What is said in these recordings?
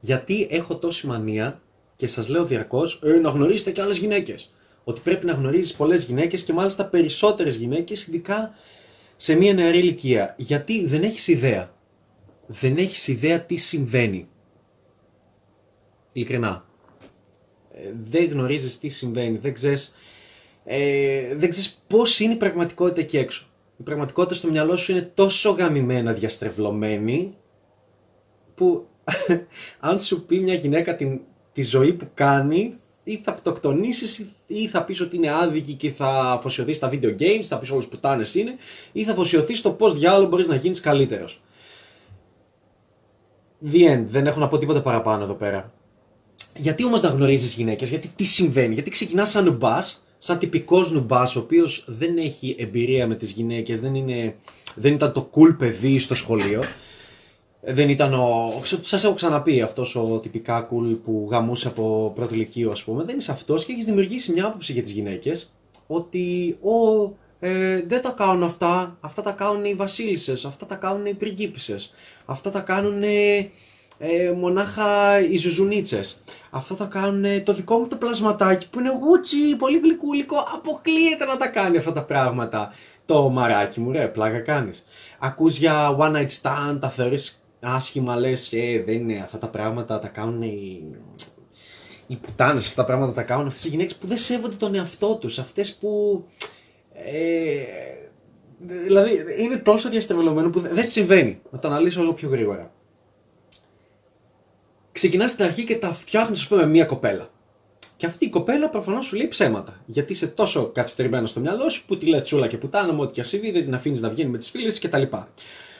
Γιατί έχω τόση μανία και σας λέω διαρκώς ε, να γνωρίσετε και άλλες γυναίκες. Ότι πρέπει να γνωρίζεις πολλές γυναίκες και μάλιστα περισσότερες γυναίκες, ειδικά σε μια νεαρή ηλικία. Γιατί δεν έχεις ιδέα. Δεν έχεις ιδέα τι συμβαίνει. Ειλικρινά. Ε, δεν γνωρίζεις τι συμβαίνει. Δεν ξέρεις, ε, δεν ξέρεις πώς είναι η πραγματικότητα εκεί έξω. Η πραγματικότητα στο μυαλό σου είναι τόσο γαμημένα διαστρεβλωμένη που αν σου πει μια γυναίκα την, τη ζωή που κάνει ή θα αυτοκτονήσεις ή θα πεις ότι είναι άδικη και θα αφοσιωθείς στα video games, θα πεις όλες πουτάνες είναι ή θα αφοσιωθείς στο πώς διάλογο μπορείς να γίνεις καλύτερος. The end. Δεν έχω να πω τίποτα παραπάνω εδώ πέρα. Γιατί όμως να γνωρίζεις γυναίκες, γιατί τι συμβαίνει, γιατί ξεκινάς σαν νουμπάς, σαν τυπικός νουμπάς, ο οποίος δεν έχει εμπειρία με τις γυναίκες, δεν, είναι, δεν ήταν το cool παιδί στο σχολείο, δεν ήταν ο. Σας έχω ξαναπεί αυτός ο τυπικά cool που γαμούσε από πρώτο ηλικείο, ας πούμε. Δεν είσαι αυτός και έχεις δημιουργήσει μια άποψη για τις γυναίκες ότι ο, ε, δεν τα κάνουν αυτά. Αυτά τα κάνουν οι βασίλισσες, αυτά τα κάνουν οι πριγκίπισσες, αυτά τα κάνουν ε, μονάχα οι ζουζουνίτσες. Αυτά τα κάνουν το δικό μου το πλασματάκι που είναι γούτσι, πολύ γλυκούλικο. Αποκλείεται να τα κάνει αυτά τα πράγματα. Το μαράκι μου, ρε, πλάκα κάνεις. Ακούς για one night stand, τα θεωρείς άσχημα λες, ε, δεν είναι αυτά τα πράγματα, τα κάνουν οι, οι πουτάνες, αυτά τα πράγματα τα κάνουν αυτές οι γυναίκες που δεν σέβονται τον εαυτό τους, αυτές που... Ε, δηλαδή είναι τόσο διαστρεβλωμένο που δεν συμβαίνει. Να το αναλύσω λίγο πιο γρήγορα. Ξεκινάς στην αρχή και τα φτιάχνεις, ας πούμε, με μία κοπέλα. Και αυτή η κοπέλα προφανώς σου λέει ψέματα. Γιατί είσαι τόσο καθυστερημένος στο μυαλό σου που τη λες τσούλα και πουτάνα μου, ό,τι και ασύβει, δεν την αφήνεις να βγαίνει με τις φίλες κτλ.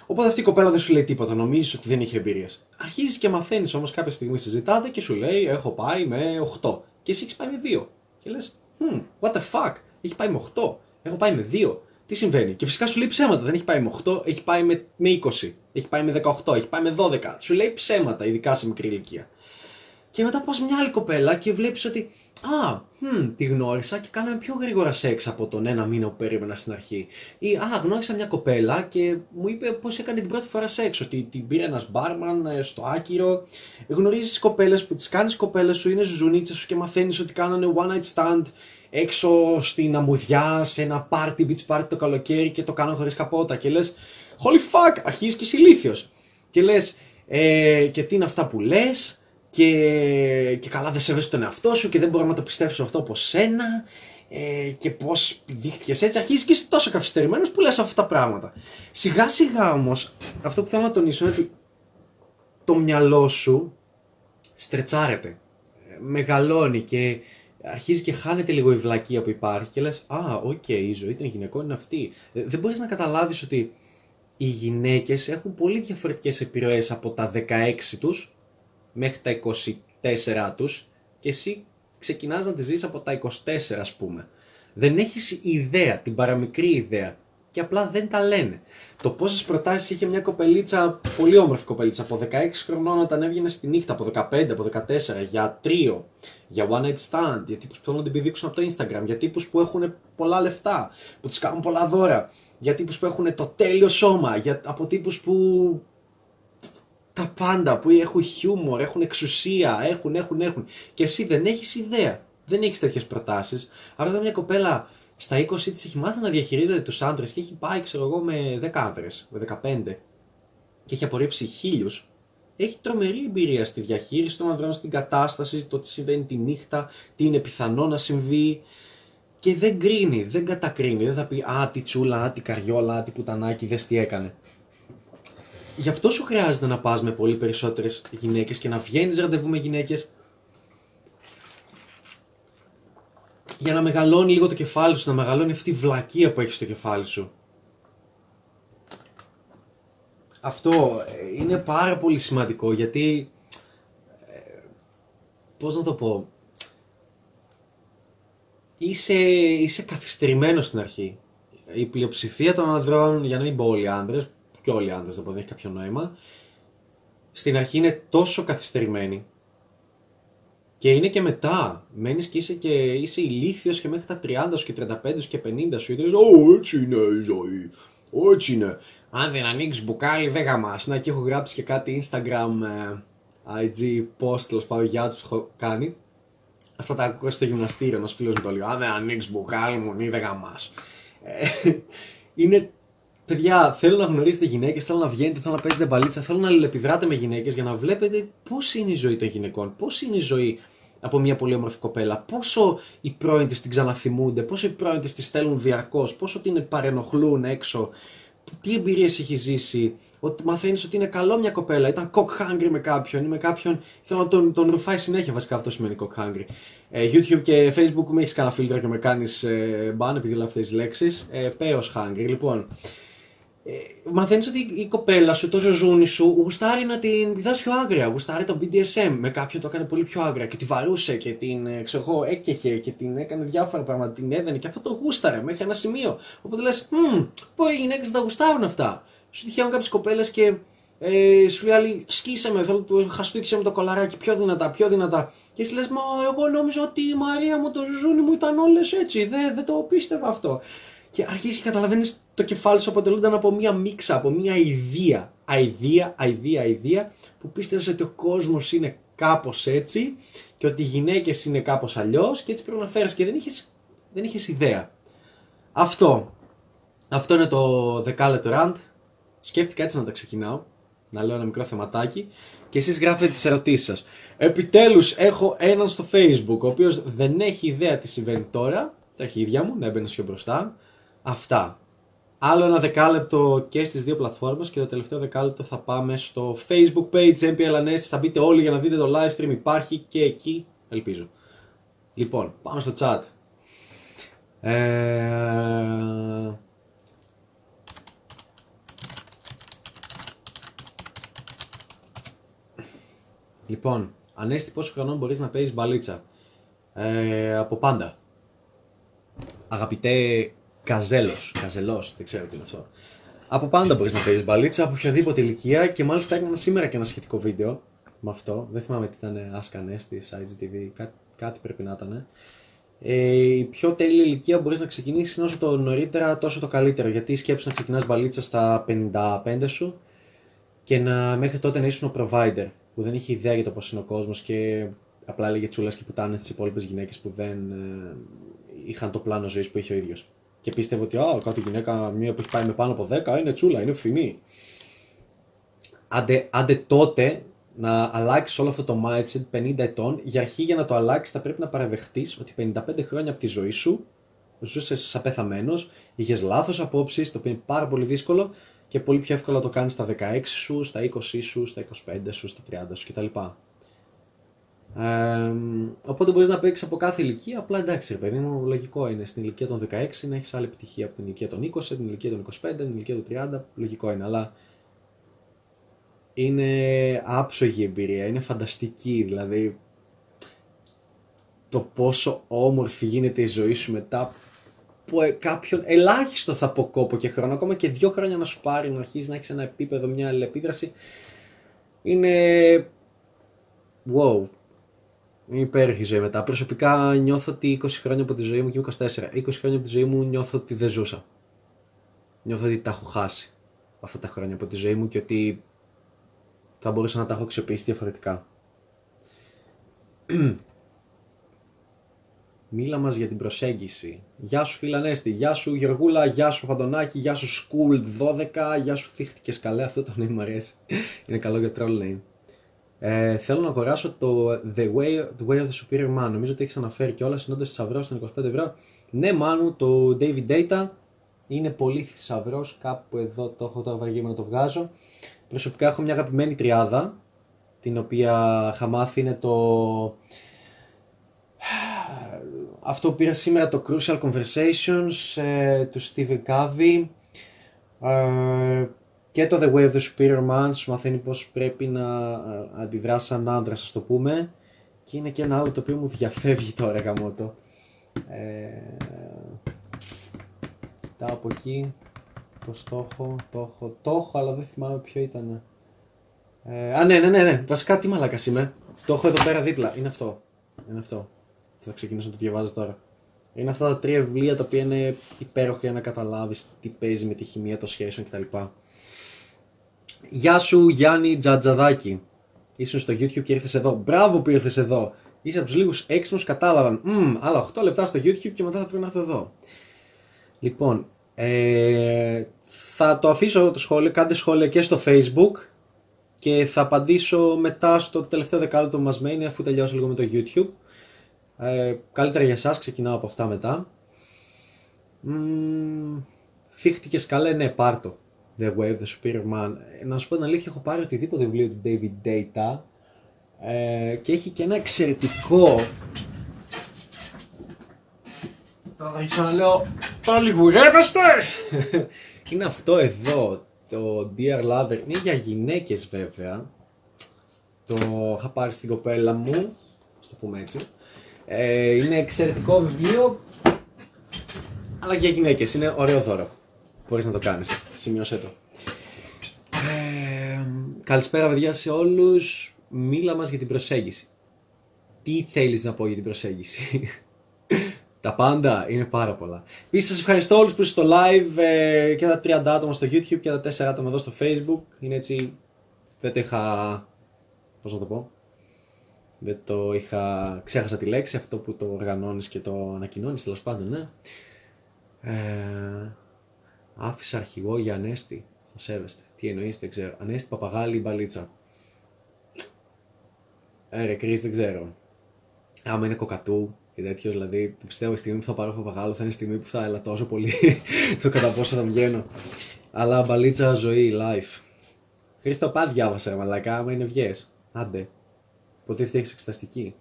Οπότε αυτή η κοπέλα δεν σου λέει τίποτα, νομίζεις ότι δεν έχει εμπειρίες. Αρχίζεις και μαθαίνεις όμως κάποια στιγμή συζητάτε και σου λέει: Έχω πάει με 8. Και εσύ έχεις πάει με 2. Και λες: Hmm, what the fuck, έχει πάει με 8. Έχω πάει με 2. Τι συμβαίνει; Και φυσικά σου λέει ψέματα. Δεν έχει πάει με 8, έχει πάει με, με 20. Έχει πάει με 18, έχει πάει με 12. Σου λέει ψέματα, ειδικά σε μικρή ηλικία. Και μετά πας μια άλλη κοπέλα και βλέπεις ότι Α, hm, τη γνώρισα και κάναμε πιο γρήγορα σεξ από τον ένα μήνα που περίμενα στην αρχή. Ή, α, γνώρισα μια κοπέλα και μου είπε πώς έκανε την πρώτη φορά σεξ. Ότι την πήρε ένας μπάρμαν ε, στο άκυρο. Γνωρίζεις κοπέλες που τις κάνεις κοπέλες σου, είναι ζουζουνίτσε σου και μαθαίνεις ότι κάνανε one night stand έξω στην αμμουδιά, σε ένα party, beach party το καλοκαίρι και το κάναν χωρίς καπότα. Και λες, holy fuck, αρχίζεις και είσαι Και λες, ε, και τι είναι αυτά που λες, και, και καλά δεν σέβεσαι τον εαυτό σου και δεν μπορώ να το πιστέψω αυτό από σένα ε, και πώς δείχτηκες έτσι. Αρχίζεις και είσαι τόσο καθυστερημένο που λες αυτά τα πράγματα. Σιγά σιγά όμως, αυτό που θέλω να τονίσω είναι ότι το μυαλό σου στρετσάρεται, μεγαλώνει και αρχίζει και χάνεται λίγο η βλακεία που υπάρχει και λες «Α, OK, okay, η ζωή των γυναικών είναι αυτή». Ε, δεν μπορείς να καταλάβεις ότι οι γυναίκες έχουν πολύ διαφορετικές επιρροές από τα 16 τους μέχρι τα 24 τους και εσύ ξεκινάς να τη ζεις από τα 24 ας πούμε. Δεν έχεις ιδέα, την παραμικρή ιδέα και απλά δεν τα λένε. Το πόσες προτάσεις είχε μια κοπελίτσα, πολύ όμορφη κοπελίτσα, από 16 χρονών όταν έβγαινε στη νύχτα, από 15, από 14, για τρίο, για one night stand, για τύπους που θέλουν να την πηδήξουν από το Instagram, για τύπους που έχουν πολλά λεφτά, που του κάνουν πολλά δώρα, για τύπους που έχουν το τέλειο σώμα, για, από τύπους που τα πάντα που έχουν χιούμορ, έχουν εξουσία, έχουν, έχουν, έχουν. Και εσύ δεν έχεις ιδέα. Δεν έχεις τέτοιες προτάσεις. Άρα όταν μια κοπέλα στα 20 τη έχει μάθει να διαχειρίζεται τους άντρες και έχει πάει, ξέρω εγώ, με 10 άντρες, με 15 και έχει απορρίψει χίλιους, έχει τρομερή εμπειρία στη διαχείριση των ανδρών, στην κατάσταση, το τι συμβαίνει τη νύχτα, τι είναι πιθανό να συμβεί. Και δεν κρίνει, δεν κατακρίνει. Δεν θα πει Α, τι τσούλα, α, τι καριόλα, τι πουτανάκι, δες τι έκανε. Γι' αυτό σου χρειάζεται να πας με πολύ περισσότερες γυναίκες και να βγαίνεις ραντεβού με γυναίκες για να μεγαλώνει λίγο το κεφάλι σου, να μεγαλώνει αυτή η βλακεία που έχεις στο κεφάλι σου. Αυτό ε, είναι πάρα πολύ σημαντικό γιατί ε, πώς να το πω είσαι, είσαι καθυστερημένος στην αρχή. Η πλειοψηφία των ανδρών, για να μην πω όλοι οι άντρες, και όλοι οι άντρε, δεν έχει κάποιο νόημα. Στην αρχή είναι τόσο καθυστερημένοι. Και είναι και μετά. Μένεις και είσαι, και είσαι ηλίθιος και μέχρι τα 30 σου και 35 σου και 50 σου. Και Ω, έτσι είναι η ζωή. Ω, έτσι είναι. αν δεν ανοίξεις μπουκάλι δεν γαμάς. Να και έχω γράψει και κάτι Instagram, ε, IG post, τέλος πάντων για που έχω κάνει. Αυτά τα ακούω στο γυμναστήριο, ένας φίλος μου το λέει. Αν δεν ανοίξεις μπουκάλι μου, δεν γαμάς. Ε, είναι Παιδιά, θέλω να γνωρίσετε γυναίκες, θέλω να βγαίνετε, θέλω να παίζετε μπαλίτσα, θέλω να αλληλεπιδράτε με γυναίκες για να βλέπετε πώς είναι η ζωή των γυναικών, πώς είναι η ζωή από μια πολύ όμορφη κοπέλα, πόσο οι πρώην της την ξαναθυμούνται, πόσο οι πρώην της τη στέλνουν διαρκώς, πόσο την παρενοχλούν έξω, τι εμπειρίες έχει ζήσει, ότι μαθαίνεις ότι είναι καλό μια κοπέλα, ήταν cock hungry με κάποιον ή με κάποιον. Θέλω να τον, τον ρουφάει συνέχεια, βασικά αυτό σημαίνει cock hungry. Ε, YouTube και Facebook με έχεις κανένα φίλτρο και με κάνεις ε, μπαν επειδή λέω αυτές τις λέξεις. Ε, hungry. Λοιπόν, ε, μαθαίνεις ότι η κοπέλα σου, το ζωζούνι σου, γουστάρει να την πηδά πιο άγρια. Γουστάρει το BDSM. Με κάποιον το έκανε πολύ πιο άγρια και τη βαρούσε και την ε, ξέρω, έκεχε και την έκανε διάφορα πράγματα. Την έδαινε και αυτό το γούσταρε μέχρι ένα σημείο. Οπότε λες, Hm, μπορεί οι γυναίκες να τα γουστάρουν αυτά. Σου τυχαίνουν κάποιες κοπέλες και ε, σου λέει άλλη, σκίσε με, θέλω το χαστούκισε με το κολαράκι πιο δυνατά, πιο δυνατά. Και εσύ λες, Μα εγώ νόμιζα ότι η Μαρία μου, το ζουζούνι μου ήταν όλες έτσι. Δεν, δεν το πίστευα αυτό. Και αρχίζει και καταλαβαίνεις το κεφάλι σου αποτελούνταν από μία μίξα, από μία ιδέα. Αιδία, αιδία, αιδία, που πίστευε ότι ο κόσμος είναι κάπως έτσι και ότι οι γυναίκες είναι κάπως αλλιώς και έτσι πρέπει να φέρεις και δεν είχες δεν είχες ιδέα. Αυτό. Αυτό είναι το δεκάλεπτο rant. Σκέφτηκα έτσι να τα ξεκινάω. Να λέω ένα μικρό θεματάκι. Και εσείς γράφετε τις ερωτήσεις σας. Επιτέλους έχω έναν στο facebook, ο οποίος δεν έχει ιδέα τι συμβαίνει τώρα. Τα χίδια μου, να έμπαινε πιο μπροστά. Αυτά. Άλλο ένα δεκάλεπτο και στις δύο πλατφόρμες και το τελευταίο δεκάλεπτο θα πάμε στο facebook page MPL Θα μπείτε όλοι για να δείτε το live stream υπάρχει και εκεί, ελπίζω. Λοιπόν, πάμε στο chat. Ε... Λοιπόν, Ανέστη πόσο χρονών μπορείς να παίζεις μπαλίτσα; Ε, από πάντα. Αγαπητέ Καζέλος. Καζελός, δεν ξέρω τι είναι αυτό. Από πάντα μπορείς να παίζεις μπαλίτσα από οποιαδήποτε ηλικία και μάλιστα έκανα σήμερα και ένα σχετικό βίντεο με αυτό. Δεν θυμάμαι τι ήταν, άσκανε τη IGTV, κάτι, κάτι πρέπει να ήταν. Ε, η πιο τέλεια ηλικία μπορείς να ξεκινήσεις όσο το νωρίτερα τόσο το καλύτερο. Γιατί σκέψου να ξεκινάς μπαλίτσα στα 55 σου και να, μέχρι τότε να ήσουν ο provider που δεν είχε ιδέα για το πώς είναι ο κόσμος και απλά έλεγε τσούλα και πουτάνες στι υπόλοιπες γυναίκες που δεν ε, είχαν το πλάνο ζωής που είχε ο ίδιος και πίστευε ότι α, κάθε γυναίκα μία που έχει πάει με πάνω από 10 είναι τσούλα, είναι φθηνή. Άντε, άντε τότε να αλλάξεις όλο αυτό το mindset 50 ετών, για αρχή για να το αλλάξεις θα πρέπει να παραδεχτείς ότι 55 χρόνια από τη ζωή σου ζούσες σαν πεθαμένος, είχες λάθος απόψεις, το οποίο είναι πάρα πολύ δύσκολο και πολύ πιο εύκολο να το κάνεις στα 16 σου, στα 20 σου, στα 25 σου, στα 30 σου κτλ. Ε, οπότε μπορείς να παίξεις από κάθε ηλικία. Απλά εντάξει, ρε παιδί μου, λογικό είναι στην ηλικία των 16 να έχεις άλλη επιτυχία από την ηλικία των 20, την ηλικία των 25, την ηλικία των 30. Λογικό είναι, αλλά είναι άψογη εμπειρία, είναι φανταστική. Δηλαδή, το πόσο όμορφη γίνεται η ζωή σου μετά από ε, κάποιον ελάχιστο θα πω κόπο και χρόνο, ακόμα και δύο χρόνια να σου πάρει να αρχίσεις να έχεις ένα επίπεδο, μια αλληλεπίδραση. Είναι wow, είναι υπέροχη ζωή μετά. Προσωπικά νιώθω ότι 20 χρόνια από τη ζωή μου και 24. 20 χρόνια από τη ζωή μου νιώθω ότι δεν ζούσα. Νιώθω ότι τα έχω χάσει αυτά τα χρόνια από τη ζωή μου και ότι θα μπορούσα να τα έχω αξιοποιήσει διαφορετικά. Μίλα μας για την προσέγγιση. Γεια σου Φιλανέστη, γεια σου Γεωργούλα, γεια σου Φαντονάκη, γεια σου Σκούλ 12, γεια σου Θύχτηκες καλέ, αυτό το name μου αρέσει. Είναι καλό για troll name. Ε, θέλω να αγοράσω το The Way, the Way of the Superior Man. Νομίζω ότι έχεις αναφέρει και όλα συνόντα θησαυρός των 25 ευρώ. Ναι, μάνου, το David Data είναι πολύ θησαυρός. Κάπου εδώ το έχω τώρα βαριέμαι να το βγάζω. Προσωπικά έχω μια αγαπημένη τριάδα, την οποία είχα μάθει είναι το. Αυτό που πήρα σήμερα το Crucial Conversations ε, του Stephen Covey. Ε, και το The Way of the Superior Man σου μαθαίνει πώς πρέπει να ε, αντιδράσεις σαν άντρα, ας το πούμε. Και είναι και ένα άλλο το οποίο μου διαφεύγει τώρα γαμότο. Ε, τα από εκεί, πώς το έχω, το έχω, το έχω, αλλά δεν θυμάμαι ποιο ήταν. Ε, α, ναι, ναι, ναι, ναι, βασικά τι μαλάκας είμαι. Το έχω εδώ πέρα δίπλα, είναι αυτό. Είναι αυτό. Θα ξεκινήσω να το διαβάζω τώρα. Είναι αυτά τα τρία βιβλία τα οποία είναι υπέροχα για να καταλάβεις τι παίζει με τη χημεία των σχέσεων κτλ. Γεια σου Γιάννη Τζατζαδάκη. Ήσουν στο YouTube και ήρθες εδώ. Μπράβο που ήρθες εδώ. Είσαι από τους λίγους έξυπνους κατάλαβαν. Μμ, άλλα 8 λεπτά στο YouTube και μετά θα πρέπει να έρθω εδώ. Λοιπόν, ε, θα το αφήσω το σχόλιο. Κάντε σχόλια και στο Facebook και θα απαντήσω μετά στο τελευταίο δεκάλεπτο που μας μένει αφού τελειώσω λίγο με το YouTube. Ε, καλύτερα για εσάς, ξεκινάω από αυτά μετά. Mm, θύχτηκες καλέ, ναι, πάρ' το. The Wave, The Superior Man. Ε, να σου πω την αλήθεια, έχω πάρει οτιδήποτε βιβλίο του David Data ε, και έχει και ένα εξαιρετικό... Τώρα θα αρχίσω να λέω Πάλι γουρεύεστε! είναι αυτό εδώ, το Dear Lover. Είναι για γυναίκες βέβαια. Το είχα πάρει στην κοπέλα μου, στο το πούμε έτσι. Ε, είναι εξαιρετικό βιβλίο, αλλά για γυναίκες. Είναι ωραίο δώρο. Μπορείς να το κάνεις. Σημειώσέ το. Ε, καλησπέρα παιδιά σε όλους. Μίλα μας για την προσέγγιση. Τι θέλεις να πω για την προσέγγιση; τα πάντα είναι πάρα πολλά. Επίσης, σας ευχαριστώ όλους που είστε στο live ε, και τα 30 άτομα στο YouTube και τα 4 άτομα εδώ στο Facebook. Είναι έτσι. Δεν το είχα. Πώς να το πω. Δεν το είχα. Ξέχασα τη λέξη, αυτό που το οργανώνεις και το ανακοινώνεις, τέλος πάντων, ναι. Ε, άφησα αρχηγό για Ανέστη. Θα σέβεστε. Τι εννοείς, δεν ξέρω. Ανέστη Παπαγάλη ή Μπαλίτσα. Ε, ρε, Κρίς, δεν ξέρω. Άμα είναι κοκατού και τέτοιος, δηλαδή πιστεύω η στιγμή που θα πάρω παπαγάλο θα είναι η στιγμή που θα ελαττώσω πολύ το κατά πόσο θα βγαίνω. Αλλά μπαλίτσα ζωή, life. Χρήστο, πά διάβασε, μαλακά, άμα είναι βγες. Άντε. Ποτέ φτιάξεις εξεταστική.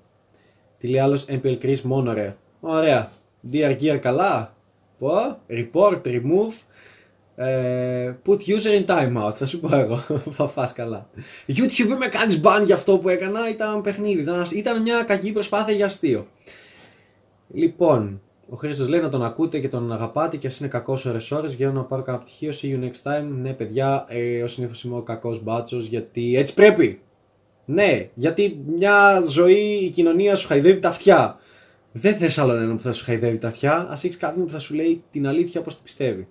Τι λέει άλλος MPL Chris μόνο ρε. Ωραία. DR Gear καλά. Πω. Report, remove. Ε, put user in timeout, θα σου πω εγώ. θα φας καλά. YouTube με κάνεις ban για αυτό που έκανα, ήταν παιχνίδι. Ήταν, ήταν μια κακή προσπάθεια για αστείο. Λοιπόν, ο Χρήστος λέει να τον ακούτε και τον αγαπάτε και ας είναι κακός ώρε-ώρε. Βγαίνω να πάρω κανένα πτυχίο. See you next time. Ναι, παιδιά, ε, ως συνήθως είμαι ο κακός μπάτσος γιατί έτσι πρέπει. Ναι, γιατί μια ζωή η κοινωνία σου χαϊδεύει τα αυτιά. Δεν θες άλλον έναν που θα σου χαϊδεύει τα αυτιά. Α έχεις κάποιον που θα σου λέει την αλήθεια όπως την πιστεύει.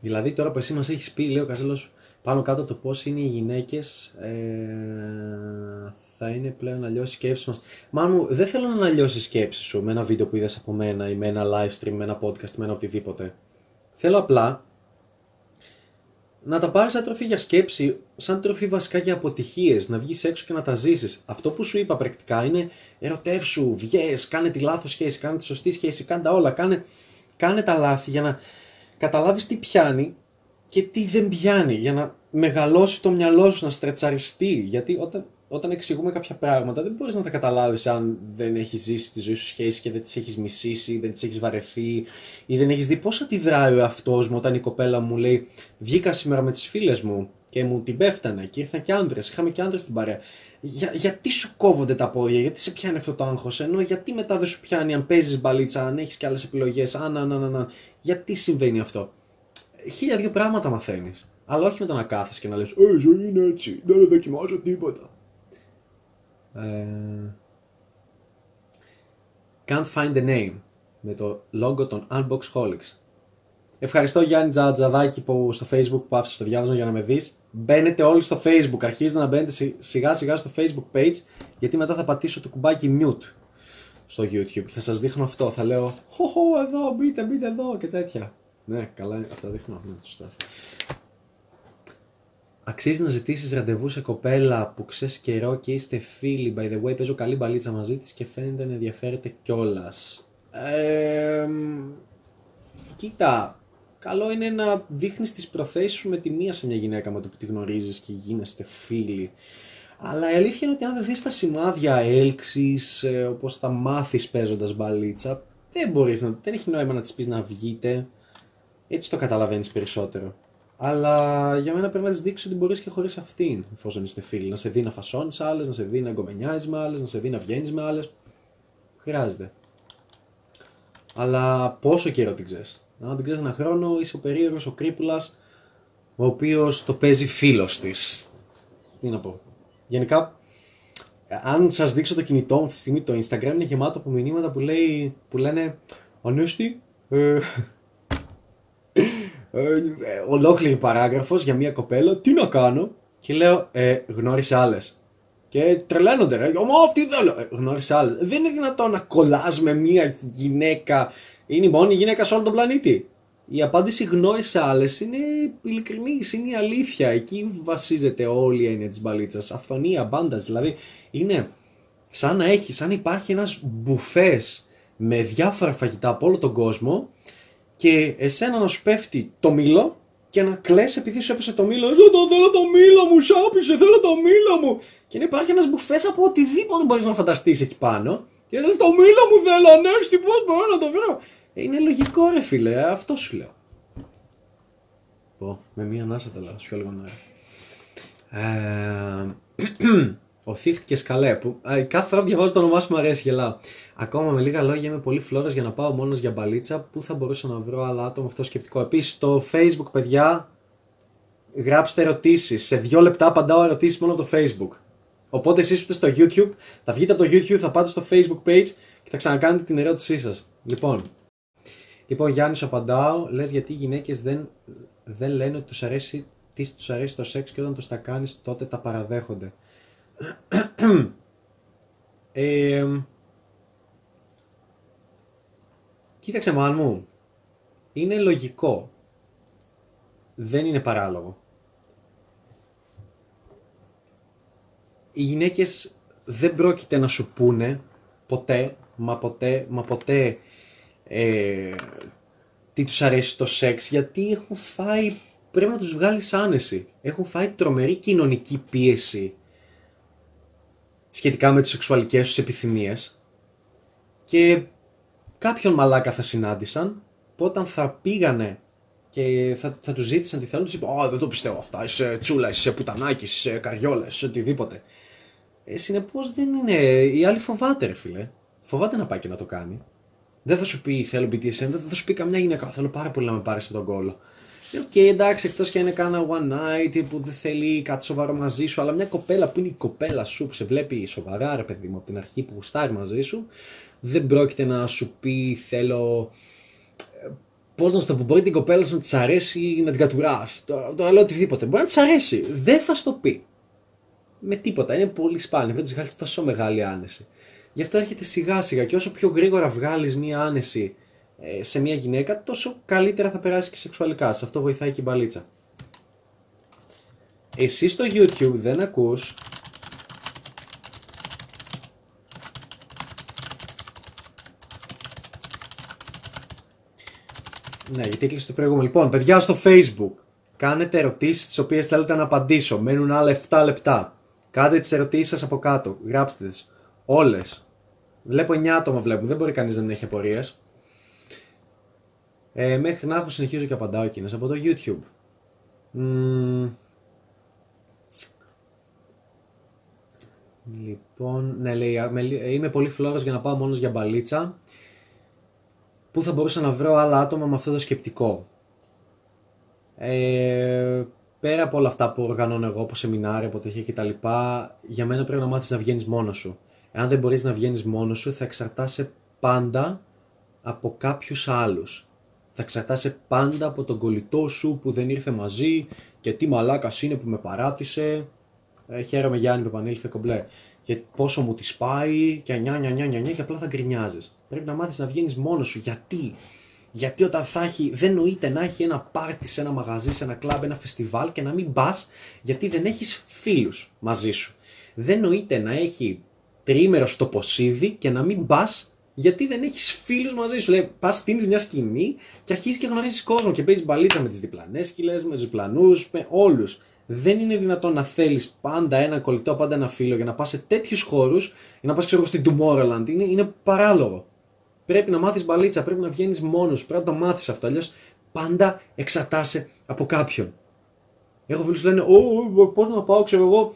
Δηλαδή τώρα που εσύ μας έχεις πει, λέει ο Καζέλος, πάνω κάτω το πώς είναι οι γυναίκες ε, θα είναι πλέον αλλιώς οι σκέψεις μας. Μάλλον δεν θέλω να αλλιώσει η σκέψη σου με ένα βίντεο που είδες από μένα ή με ένα live stream, με ένα podcast, με ένα οτιδήποτε. Θέλω απλά να τα πάρεις σαν τροφή για σκέψη, σαν τροφή βασικά για αποτυχίες, να βγεις έξω και να τα ζήσεις. Αυτό που σου είπα πρακτικά είναι ερωτεύσου, βγες, κάνε τη λάθος σχέση, κάνε τη σωστή σχέση, κάνε τα όλα, κάνε, κάνε τα λάθη για να καταλάβεις τι πιάνει και τι δεν πιάνει για να μεγαλώσει το μυαλό σου, να στρετσαριστεί. Γιατί όταν, όταν εξηγούμε κάποια πράγματα δεν μπορείς να τα καταλάβεις αν δεν έχεις ζήσει τη ζωή σου σχέση και δεν τις έχεις μισήσει, δεν τις έχεις βαρεθεί ή δεν έχεις δει πώς αντιδράει ο εαυτός μου όταν η κοπέλα μου λέει βγήκα σήμερα με τις φίλες μου και μου την πέφτανε και ήρθαν και άνδρες, είχαμε και άνδρες στην παρέα. Για, γιατί σου κόβονται τα πόδια, γιατί σε πιάνει αυτό το άγχος, ενώ γιατί μετά δεν σου πιάνει αν παίζεις μπαλίτσα, αν έχεις και άλλες επιλογές, αν, αν, αν, αν, Γιατί συμβαίνει αυτό. Χίλια δύο πράγματα μαθαίνεις. Αλλά όχι με το να κάθεσαι και να λες «Ε, ζωή είναι έτσι, δεν δοκιμάζω τίποτα». Ε, can't find the name με το logo των Unbox Holics. Ευχαριστώ Γιάννη Τζατζαδάκη που στο facebook που άφησε το διάβασμα για να με δεις. Μπαίνετε όλοι στο facebook, αρχίζετε να μπαίνετε σιγά σιγά στο facebook page γιατί μετά θα πατήσω το κουμπάκι mute στο YouTube. Θα σας δείχνω αυτό, θα λέω «Χω, εδώ, μπείτε, μπείτε εδώ» και τέτοια. Ναι, καλά, αυτά δείχνω. Ναι, σωστά. Αξίζει να ζητήσεις ραντεβού σε κοπέλα που ξέρεις καιρό και είστε φίλοι. By the way, παίζω καλή μπαλίτσα μαζί της και φαίνεται να ενδιαφέρεται κιόλας. Ε, κοίτα, καλό είναι να δείχνεις τις προθέσεις σου με τη μία σε μια γυναίκα με το που τη γνωρίζεις και γίνεστε φίλοι. Αλλά η αλήθεια είναι ότι αν δεν δεις τα σημάδια έλξης, ε, όπως θα μάθεις παίζοντας μπαλίτσα, δεν μπορείς να. Δεν έχει νόημα να της πεις να βγείτε. Έτσι το καταλαβαίνεις περισσότερο. Αλλά για μένα πρέπει να της δείξει ότι μπορείς και χωρίς αυτήν, εφόσον είστε φίλοι. Να σε δει να φασώνεις άλλες, να σε δει να γκομενιάζει με άλλες, να σε δει να βγαίνεις με άλλες. Χρειάζεται. Αλλά πόσο καιρό την ξέρεις. Αν την ξέρεις ένα χρόνο, είσαι ο περίεργος, ο κρύπουλας, ο οποίος το παίζει φίλος της. Τι να πω. Γενικά, αν σας δείξω το κινητό μου αυτή τη στιγμή, το Instagram είναι γεμάτο από μηνύματα που, λέει, που λένε Ανέστη, ε, ε, ε, ολόκληρη παράγραφος για μια κοπέλα. Τι να κάνω; Και λέω, ε, γνώρισε άλλες. Και τρελαίνονται, ρε. Μα αυτή θέλω. Ε, γνώρισε άλλες. Δεν είναι δυνατόν να κολλάς με μια γυναίκα. Είναι η μόνη γυναίκα σε όλο τον πλανήτη. Η απάντηση γνώρισε άλλες είναι ειλικρινής, είναι η αλήθεια. Εκεί βασίζεται όλη η έννοια της μπαλίτσας. Αυθονία, μπάντας. Δηλαδή είναι σαν να έχει, σαν να υπάρχει ένας μπουφές με διάφορα φαγητά από όλο τον κόσμο και εσένα να σου πέφτει το μήλο και να κλαις επειδή σου έπεσε το μήλο. Ζω το θέλω το μήλο μου, σάπισε, θέλω το μήλο μου. Και να υπάρχει ένας μπουφές από οτιδήποτε μπορείς να φανταστείς εκεί πάνω. Και λες το μήλο μου θέλω, ανέστη, πώς μπορώ να το βρω. Είναι λογικό ρε φίλε, αυτό σου λέω. Πω, με μία ανάσα τα λέω, πιο λίγο να... Ε, οθήχτηκε καλέ. Που, α, κάθε φορά που διαβάζω το όνομά σου μου αρέσει, γελάω. Ακόμα με λίγα λόγια είμαι πολύ φλόρο για να πάω μόνος για μπαλίτσα. Πού θα μπορούσα να βρω άλλα άτομα αυτό σκεπτικό. Επίσης, στο Facebook, παιδιά, γράψτε ερωτήσεις. Σε δύο λεπτά απαντάω ερωτήσεις μόνο από το Facebook. Οπότε εσείς που είστε στο YouTube, θα βγείτε από το YouTube, θα πάτε στο Facebook page και θα ξανακάνετε την ερώτησή σας. Λοιπόν, Λοιπόν, Γιάννης, απαντάω. Λες γιατί οι γυναίκες δεν, δεν λένε ότι τους αρέσει, τι τους αρέσει το σεξ και όταν τους τα κάνεις, τότε τα παραδέχονται. Ε, κοίταξε, μάν μου. Είναι λογικό. Δεν είναι παράλογο. Οι γυναίκες δεν πρόκειται να σου πούνε ποτέ, μα ποτέ, μα ποτέ ε, τι τους αρέσει το σεξ, γιατί έχουν φάει, πρέπει να τους βγάλεις άνεση. Έχουν φάει τρομερή κοινωνική πίεση σχετικά με τις σεξουαλικές τους επιθυμίες και κάποιον μαλάκα θα συνάντησαν που όταν θα πήγανε και θα, θα τους ζήτησαν τι θέλουν, τους είπε: Ω, δεν το πιστεύω αυτά. Είσαι τσούλα, είσαι πουτανάκι, είσαι καριόλα, είσαι οτιδήποτε. Ε, Συνεπώς δεν είναι. Η άλλη φοβάται, ρε φίλε. Φοβάται να πάει και να το κάνει. Δεν θα σου πει θέλω BDSM, δεν θα σου πει καμιά γυναίκα. Θέλω πάρα πολύ να με πάρεις από τον κώλο. OK, okay, εντάξει, εκτός και αν είναι κάνα one night που δεν θέλει κάτι σοβαρό μαζί σου, αλλά μια κοπέλα που είναι η κοπέλα σου, που σε βλέπει σοβαρά, ρε παιδί μου, από την αρχή που γουστάρει μαζί σου, δεν πρόκειται να σου πει θέλω. Ε, Πώς να σου το πω, μπορεί την κοπέλα σου να της αρέσει να την κατουράς. Το, το λέω οτιδήποτε. Μπορεί να της αρέσει. Δεν θα σου το πει. Με τίποτα. Είναι πολύ σπάνιο. Δεν τη βγάλεις τόσο μεγάλη άνεση. Γι' αυτό έρχεται σιγά σιγά και όσο πιο γρήγορα βγάλεις μία άνεση ε, σε μία γυναίκα, τόσο καλύτερα θα περάσει και σεξουαλικά. Σε αυτό βοηθάει και η μπαλίτσα. Εσύ στο YouTube δεν ακούς Ναι, γιατί έκλεισε το προηγούμενο. Λοιπόν, παιδιά στο Facebook, κάνετε ερωτήσεις τις οποίες θέλετε να απαντήσω. Μένουν άλλα 7 λεπτά. Κάντε τις ερωτήσεις σας από κάτω. Γράψτε τις. Όλες. Βλέπω 9 άτομα βλέπουν, δεν μπορεί κανείς να μην έχει απορίες. Ε, μέχρι να έχω συνεχίζω και απαντάω εκείνες από το YouTube. Λοιπόν, ναι λέει, είμαι πολύ φλόρος για να πάω μόνος για μπαλίτσα. Πού θα μπορούσα να βρω άλλα άτομα με αυτό το σκεπτικό; Ε, πέρα από όλα αυτά που οργανώνω εγώ, από σεμινάρια, από τέτοια κτλ. Για μένα πρέπει να μάθεις να βγαίνεις μόνος σου. Εάν δεν μπορείς να βγαίνεις μόνος σου, θα εξαρτάσαι πάντα από κάποιους άλλους. Θα εξαρτάσαι πάντα από τον κολλητό σου που δεν ήρθε μαζί και τι μαλάκας είναι που με παράτησε. Ε, χαίρομαι Γιάννη που επανήλθε κομπλέ. Και πόσο μου τη πάει και νιά νιά νιά νιά, νιά και απλά θα γκρινιάζεις. Πρέπει να μάθεις να βγαίνεις μόνος σου. Γιατί; Γιατί όταν θα έχει, δεν νοείται να έχει ένα πάρτι σε ένα μαγαζί, σε ένα κλαμπ, ένα φεστιβάλ και να μην πας γιατί δεν έχεις φίλους μαζί σου. Δεν νοείται να έχει τριήμερο στο ποσίδι και να μην πας γιατί δεν έχεις φίλους μαζί σου. Λέει, πας, στείνεις μια σκηνή και αρχίζεις και γνωρίζεις κόσμο και παίζεις μπαλίτσα με τις διπλανές σκυλές, με τους διπλανούς, με όλους. Δεν είναι δυνατόν να θέλεις πάντα ένα κολλητό, πάντα ένα φίλο για να πας σε τέτοιους χώρους για να πας, ξέρω στην Tomorrowland. Είναι, είναι παράλογο. Πρέπει να μάθεις μπαλίτσα, πρέπει να βγαίνεις μόνος πρέπει να το μάθεις αυτό. Αλλιώς πάντα εξαρτάσαι από κάποιον. Έχω φίλους που λένε, Πώς να πάω, ξέρω εγώ.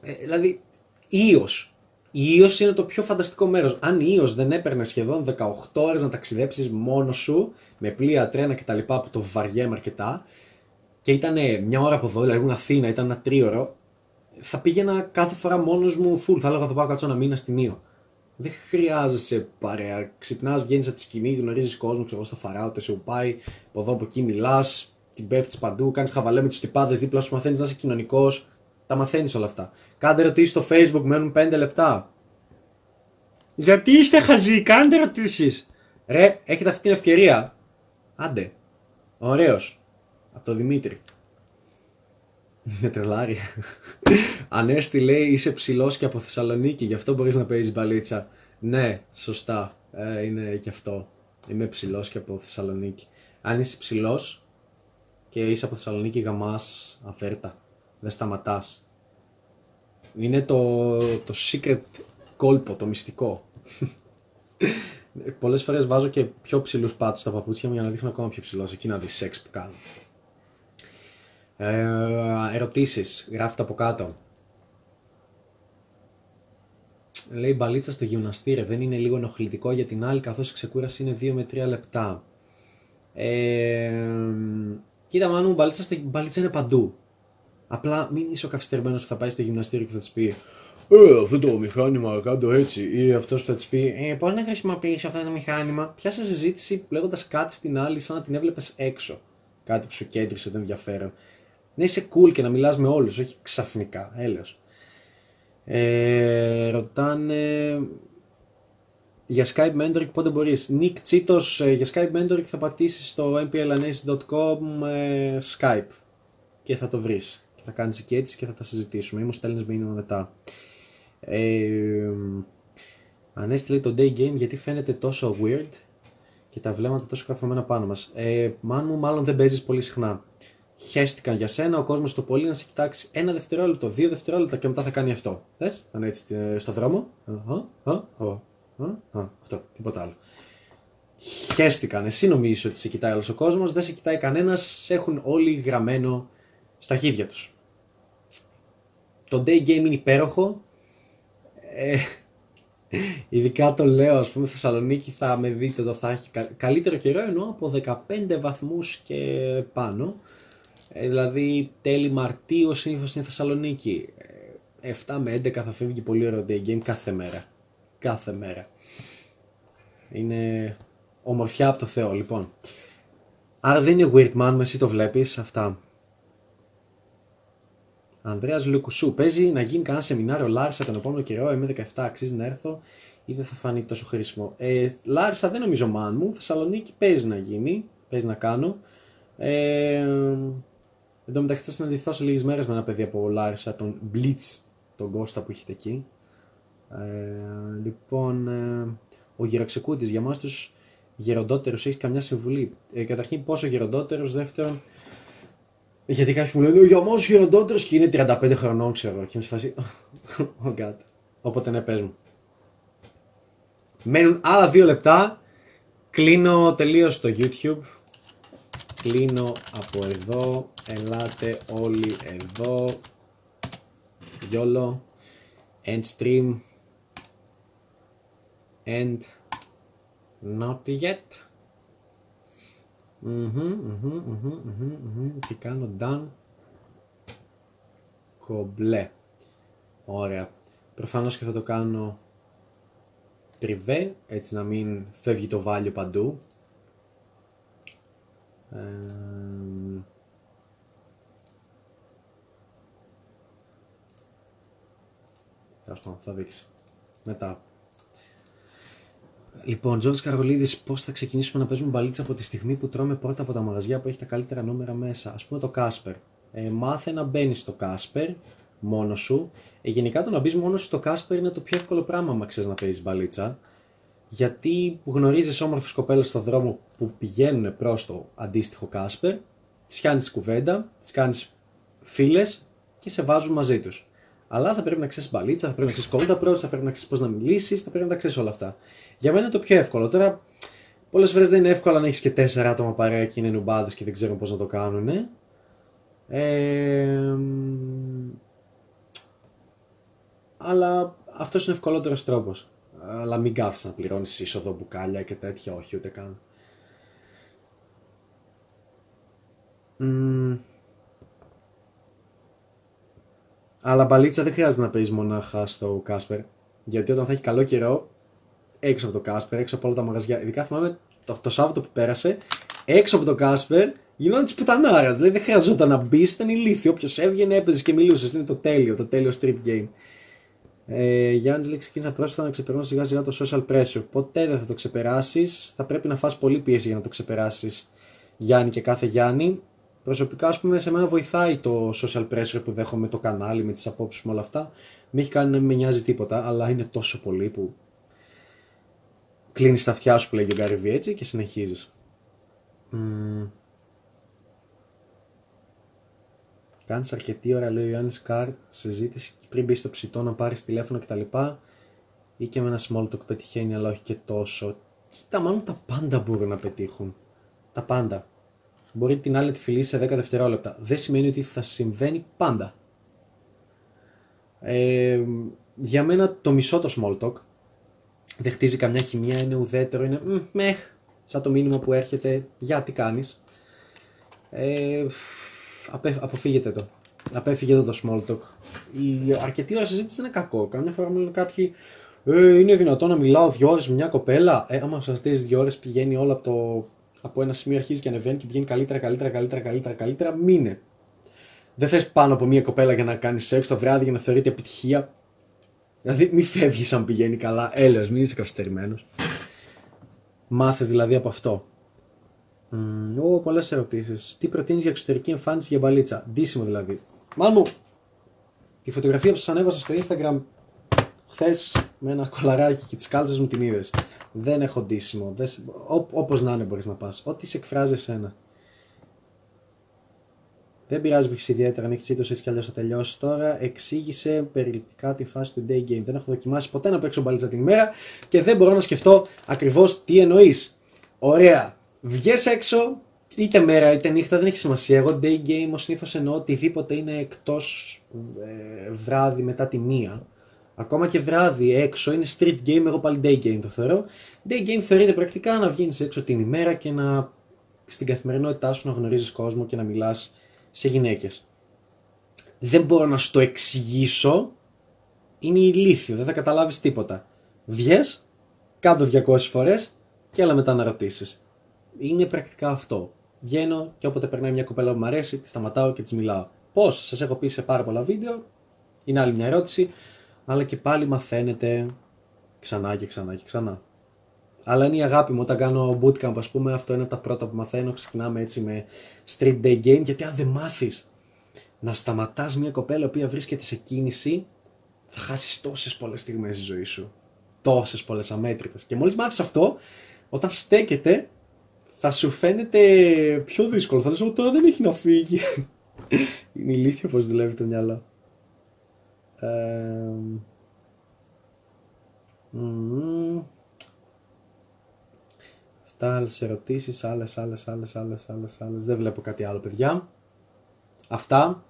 Ε, δηλαδή, ίος. Η Ίος είναι το πιο φανταστικό μέρος. Αν η Ίος δεν έπαιρνε σχεδόν 18 ώρες να ταξιδέψεις μόνος σου, με πλοία, τρένα κτλ. που το βαριέμαι αρκετά, και ήταν μια ώρα από εδώ, δηλαδή ήμουν Αθήνα, ήταν ένα τρίωρο, θα πήγαινα κάθε φορά μόνος μου full. Θα έλεγα θα πάω κάτσω ένα μήνα στην Ίο. Δεν χρειάζεσαι παρέα. Ξυπνάς, βγαίνεις από τη σκηνή, γνωρίζεις κόσμο, ξέρω εγώ, στο φαράω, το σου πάει, από εδώ από εκεί μιλάς, την πέφτεις παντού, κάνεις χαβαλέ με τους τυπάδες δίπλα σου, μαθαίνεις να είσαι κοινωνικός. Τα μαθαίνεις όλα αυτά. Κάντε ερωτήσεις στο Facebook, μένουν 5 λεπτά. Γιατί είστε χαζοί, κάντε ερωτήσεις. Ρε, έχετε αυτή την ευκαιρία. Άντε. Ωραίος. Από το Δημήτρη. Με τρελάρει. Ανέστη λέει είσαι ψηλός και από Θεσσαλονίκη, γι' αυτό μπορείς να παίζεις μπαλίτσα. Ναι, σωστά. Ε, είναι και αυτό. Είμαι ψηλός και από Θεσσαλονίκη. Αν είσαι ψηλός και είσαι από Θεσσαλονίκη, γαμάς αφέρτα. Δεν σταματάς. Είναι το, το secret κόλπο, το μυστικό. Πολλές φορές βάζω και πιο ψηλούς πάτους στα παπούτσια μου για να δείχνω ακόμα πιο ψηλός. Εκεί να δεις σεξ που κάνω. Ε, ερωτήσεις, γράφτε από κάτω. Λέει μπαλίτσα στο γυμναστήριο, δεν είναι λίγο ενοχλητικό για την άλλη καθώς η ξεκούραση είναι 2 με 3 λεπτά. Ε, κοίτα μάνου, μπαλίτσα, στο, μπαλίτσα είναι παντού. Απλά μην είσαι ο καθυστερημένος που θα πάει στο γυμναστήριο και θα της πει ε, αυτό το μηχάνημα κάτω έτσι. Ή αυτός θα της πει, ε, Πώ να χρησιμοποιήσει αυτό το μηχάνημα. Πιάσε συζήτηση λέγοντας κάτι στην άλλη, σαν να την έβλεπες έξω. Κάτι που σου κέντρισε το ενδιαφέρον. Να είσαι cool και να μιλάς με όλους, όχι ξαφνικά. Έλεος. Ε, ρωτάνε για Skype Mentoring πότε μπορείς; Nick Τσίτος ε, για Skype Mentoring θα πατήσεις στο mplanace.com ε, Skype και θα το βρεις. Και θα κάνεις και έτσι και θα τα συζητήσουμε ή μου στέλνεις μήνυμα μετά. Ε, ανέστηλε το day game γιατί φαίνεται τόσο weird και τα βλέμματα τόσο καθομένα πάνω μας. Ε, μου μάλλον δεν παίζεις πολύ συχνά. Χαίστηκαν για σένα, ο κόσμος το πολύ να σε κοιτάξει ένα δευτερόλεπτο, δύο δευτερόλεπτα και μετά θα κάνει αυτό. Δες, θα είναι έτσι ε, στο δρόμο. Αυτό, τίποτα άλλο. Χαίστηκαν. Εσύ νομίζεις ότι σε κοιτάει όλος ο κόσμος, δεν σε κοιτάει κανένας, σε έχουν όλοι γραμμένο στα χέρια τους. Το day game είναι υπέροχο, ε, ειδικά το λέω, ας πούμε, Θεσσαλονίκη θα με δείτε εδώ, θα έχει καλύτερο καιρό ενώ από 15 βαθμούς και πάνω. Ε, δηλαδή τέλη Μαρτίου συνήθως στην Θεσσαλονίκη. 7 ε, με 11 θα φεύγει πολύ ωραίο day game κάθε μέρα. Κάθε μέρα. Είναι ομορφιά από το Θεό, λοιπόν. Άρα δεν είναι weird man, εσύ το βλέπεις, αυτά. Ανδρέας Λουκουσού. Παίζει να γίνει κανένα σεμινάριο Λάρισα τον επόμενο καιρό. Είμαι 17, αξίζει να έρθω ή δεν θα φανεί τόσο χρήσιμο. Ε, Λάρισα δεν νομίζω μάν μου. Θεσσαλονίκη παίζει να γίνει. Παίζει να κάνω. Ε, εν τω μεταξύ θα συναντηθώ σε λίγες μέρες με ένα παιδί από Λάρισα, τον Blitz, τον Κώστα που έχετε εκεί. Ε, λοιπόν, ε, ο Γεροξεκούτης για εμάς τους γεροντότερους έχεις καμιά συμβουλή. Ε, καταρχήν, πόσο γεροντότερος, δεύτερον, γιατί κάποιοι μου λένε Ο γιωμό χειροντότερο και είναι 35 χρονών, ξέρω. Και είμαι σε φάση. Oh God. Οπότε ναι, πες μου. Μένουν άλλα δύο λεπτά. Κλείνω τελείως το YouTube. Κλείνω από εδώ. Ελάτε όλοι εδώ. YOLO. End stream. And not yet. Τι κάνω, done. Κομπλέ. Ωραία. Προφανώς και θα το κάνω πριβέ, έτσι να μην φεύγει το value παντού. Ε, θα δείξεις. Μετά. Λοιπόν, Τζον Καρολίδης, πώς θα ξεκινήσουμε να παίζουμε μπαλίτσα από τη στιγμή που τρώμε πρώτα από τα μαγαζιά που έχει τα καλύτερα νούμερα μέσα. Α πούμε το Κάσπερ. Ε, μάθε να μπαίνεις στο Κάσπερ μόνος σου. Ε, γενικά το να μπεις μόνος σου στο Κάσπερ είναι το πιο εύκολο πράγμα, αν ξέρεις να παίζεις μπαλίτσα. Γιατί γνωρίζεις όμορφες κοπέλες στον δρόμο που πηγαίνουν προς το αντίστοιχο Κάσπερ, τις πιάνεις κουβέντα, τις κάνεις φίλες και σε βάζουν μαζί τους. Αλλά θα πρέπει να ξέρεις μπαλίτσα, θα πρέπει να ξέρεις κόμματα πρώτα, θα πρέπει να ξέρεις πώς να μιλήσεις, θα πρέπει να τα ξέρεις όλα αυτά. Για μένα είναι το πιο εύκολο. Τώρα, πολλές φορές δεν είναι εύκολο να έχεις και τέσσερα άτομα παρέα και είναι νουμπάδες και δεν ξέρουν πώς να το κάνουν. Ε, αλλά αυτός είναι ο ευκολότερος τρόπος. Αλλά μην κάθεσαι να πληρώνεις είσοδο, μπουκάλια και τέτοια, όχι ούτε καν. Αλλά μπαλίτσα δεν χρειάζεται να παίζεις μονάχα στο Κάσπερ. Γιατί όταν θα έχει καλό καιρό, έξω από το Κάσπερ, έξω από όλα τα μαγαζιά. Ειδικά θυμάμαι το, το Σάββατο που πέρασε, έξω από το Κάσπερ γινόταν τη πουτανάρα. Δηλαδή δεν χρειαζόταν να μπεις, ήταν ηλίθιο. Όποιος έβγαινε, έπαιζες και μιλούσες. Είναι το τέλειο, το τέλειο street game. Ε, Γιάννης λέει: Ξεκίνησα πρόσφατα να ξεπερνώ σιγά σιγά το social pressure. Ποτέ δεν θα το ξεπεράσεις. Θα πρέπει να φας πολύ πίεση για να το ξεπεράσεις, Γιάννη και κάθε Γιάννη. Προσωπικά, ας πούμε, σε μένα βοηθάει το social pressure που δέχομαι το κανάλι με τις απόψεις μου όλα αυτά. Μην έχει κάνει να μην με νοιάζει τίποτα, αλλά είναι τόσο πολύ που κλείνεις τα αυτιά σου που λέγει ο Γκάριβι έτσι και συνεχίζεις. Mm. Κάνεις αρκετή ώρα, λέει ο Ιωάννη Καρ, συζήτηση και πριν μπει στο ψητό να πάρεις τηλέφωνο κτλ. Ή και με ένα small talk πετυχαίνει, αλλά όχι και τόσο. Κοίτα, μάλλον τα πάντα μπορούν να πετύχουν. Τα πάντα. Μπορεί την άλλη να τη φιλήσει σε 10 δευτερόλεπτα. Δεν σημαίνει ότι θα συμβαίνει πάντα. Ε, για μένα το μισό το small talk δεν χτίζει καμιά χημεία, είναι ουδέτερο, είναι μεχ, σαν το μήνυμα που έρχεται, για τι κάνεις. Ε, απε, αποφύγετε το. Απέφυγε το small talk. Η αρκετή ώρα συζήτηση δεν είναι κακό. Καμιά φορά μου λένε κάποιοι, ε, είναι δυνατό να μιλάω δύο ώρες με μια κοπέλα. Ε, άμα σε αυτές τις δύο ώρες πηγαίνει όλο από, το, από ένα σημείο αρχίζει και ανεβαίνει και πηγαίνει καλύτερα, καλύτερα, καλύτερα, καλύτερα, καλύτερα, μείνε. Δεν θες πάνω από μια κοπέλα για να κάνεις σεξ το βράδυ για να θεωρείται επιτυχία; Δηλαδή, μη φεύγεις αν πηγαίνει καλά. Έλεος, μην είσαι καθυστερημένος. Μάθε δηλαδή από αυτό. Ω, πολλές ερωτήσεις. Τι προτείνεις για εξωτερική εμφάνιση για μπαλίτσα; Ντύσιμο δηλαδή. Μάλλον τη φωτογραφία που σας ανέβασα στο Instagram χθες με ένα κολαράκι και τις κάλτσες μου την είδες. Δεν έχω ντύσιμο. Όπως να είναι μπορείς να πας. Ό,τι σε εκφράζει εσένα. Δεν πειράζει που έχεις ιδιαίτερα, αν έχει τσίτο έτσι κι αλλιώς θα τελειώσεις τώρα. Εξήγησε περιληπτικά τη φάση του day game. Δεν έχω δοκιμάσει ποτέ να παίξω μπαλίτσα την ημέρα και δεν μπορώ να σκεφτώ ακριβώς τι εννοείς. Ωραία. Βγες έξω, είτε μέρα είτε νύχτα, δεν έχει σημασία. Εγώ day game ως συνήθως εννοώ οτιδήποτε είναι εκτός ε, βράδυ μετά τη μία. Ακόμα και βράδυ έξω είναι street game, εγώ πάλι day game το θεωρώ. Day game θεωρείται πρακτικά να βγαίνεις έξω την ημέρα και να στην καθημερινότητά σου να γνωρίζεις κόσμο και να μιλάς σε γυναίκες. Δεν μπορώ να σου το εξηγήσω. Είναι ηλίθιο, δεν θα καταλάβεις τίποτα. Βγες, κάτω 200 φορές και έλα μετά να ρωτήσεις. Είναι πρακτικά αυτό. Βγαίνω και όποτε περνάει μια κοπέλα που μου αρέσει, τη σταματάω και της μιλάω. Πώς, σας έχω πει σε πάρα πολλά βίντεο, είναι άλλη μια ερώτηση, αλλά και πάλι μαθαίνετε ξανά και ξανά και ξανά. Αλλά είναι η αγάπη μου όταν κάνω bootcamp, ας πούμε, αυτό είναι από τα πρώτα που μαθαίνω. Ξεκινάμε έτσι με street day game, γιατί αν δεν μάθεις να σταματάς μια κοπέλα η οποία βρίσκεται σε κίνηση, θα χάσεις τόσες πολλές στιγμές στη ζωή σου. Τόσες πολλές αμέτρητες. Και μόλις μάθεις αυτό, όταν στέκεται, θα σου φαίνεται πιο δύσκολο. Θα λες, ότι τώρα δεν έχει να φύγει. είναι ηλίθιο πώ δουλεύει το μυαλό. Ε, Αυτά, άλλες ερωτήσεις, άλλες, άλλες, άλλες, άλλες, άλλες, άλλες. Δεν βλέπω κάτι άλλο, παιδιά. Αυτά.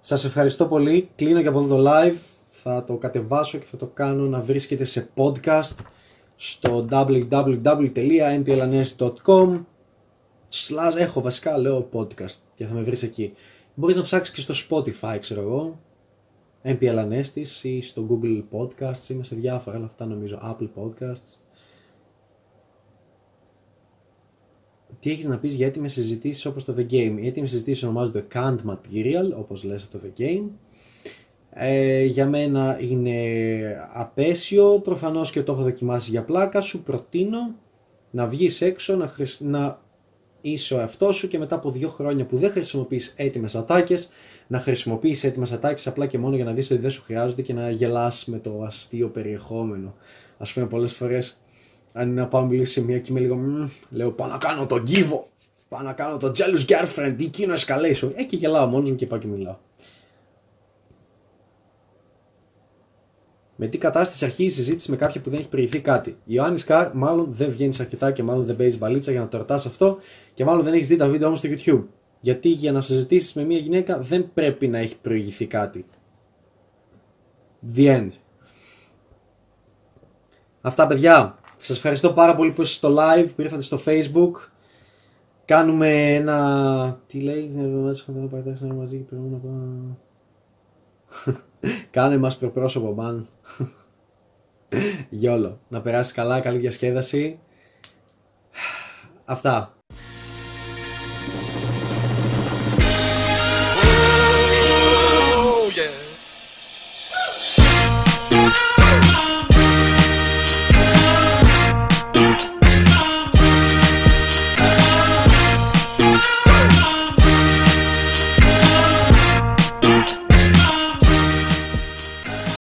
Σας ευχαριστώ πολύ. Κλείνω και από εδώ το live. Θα το κατεβάσω και θα το κάνω να βρίσκεται σε podcast στο www.mplanes.com Slash, έχω βασικά λέω podcast και θα με βρεις εκεί. Μπορείς να ψάξεις και στο Spotify, ξέρω εγώ. MP Alanestis ή στο Google Podcasts, είμαι σε διάφορα, αλλά αυτά νομίζω Apple Podcasts. τι έχεις να πεις για έτοιμες συζητήσεις όπως το The Game; Οι έτοιμες συζητήσεις ονομάζονται Canned Material, όπως λες από το The Game. Ε, για μένα είναι απέσιο, προφανώς και το έχω δοκιμάσει για πλάκα, σου προτείνω να βγεις έξω, να, χρησ... να είσαι ο εαυτός σου και μετά από δύο χρόνια που δεν χρησιμοποιείς έτοιμες ατάκες, να χρησιμοποιείς έτοιμες ατάκες απλά και μόνο για να δεις ότι δεν σου χρειάζονται και να γελάς με το αστείο περιεχόμενο. Ας πούμε πολλές φορές αν είναι να πάω μιλήσω σε μια και είμαι λίγο. λέω πάω να κάνω τον κύβο. Πάω να κάνω το jealous girlfriend ή εκείνο escalation. Ε, και γελάω μόνος μου και πάω και μιλάω. Με τι κατάσταση αρχίζει η συζήτηση με κάποια που δεν έχει προηγηθεί κάτι; Ιωάννης Καρ, μάλλον δεν βγαίνεις αρκετά και μάλλον δεν παίζεις μπαλίτσα για να το ρωτάς αυτό και μάλλον δεν έχεις δει τα βίντεο όμως στο YouTube. Γιατί για να συζητήσεις με μια γυναίκα δεν πρέπει να έχει προηγηθεί κάτι. The end. Αυτά παιδιά. Σας ευχαριστώ πάρα πολύ που είστε στο live, που ήρθατε στο facebook. Κάνουμε ένα... Τι λέει, δεν μαζί και πρέπει να πάω... Κάνε μας προπρόσωπο, man. Γιόλο. Να περάσεις καλά, καλή διασκέδαση. Αυτά.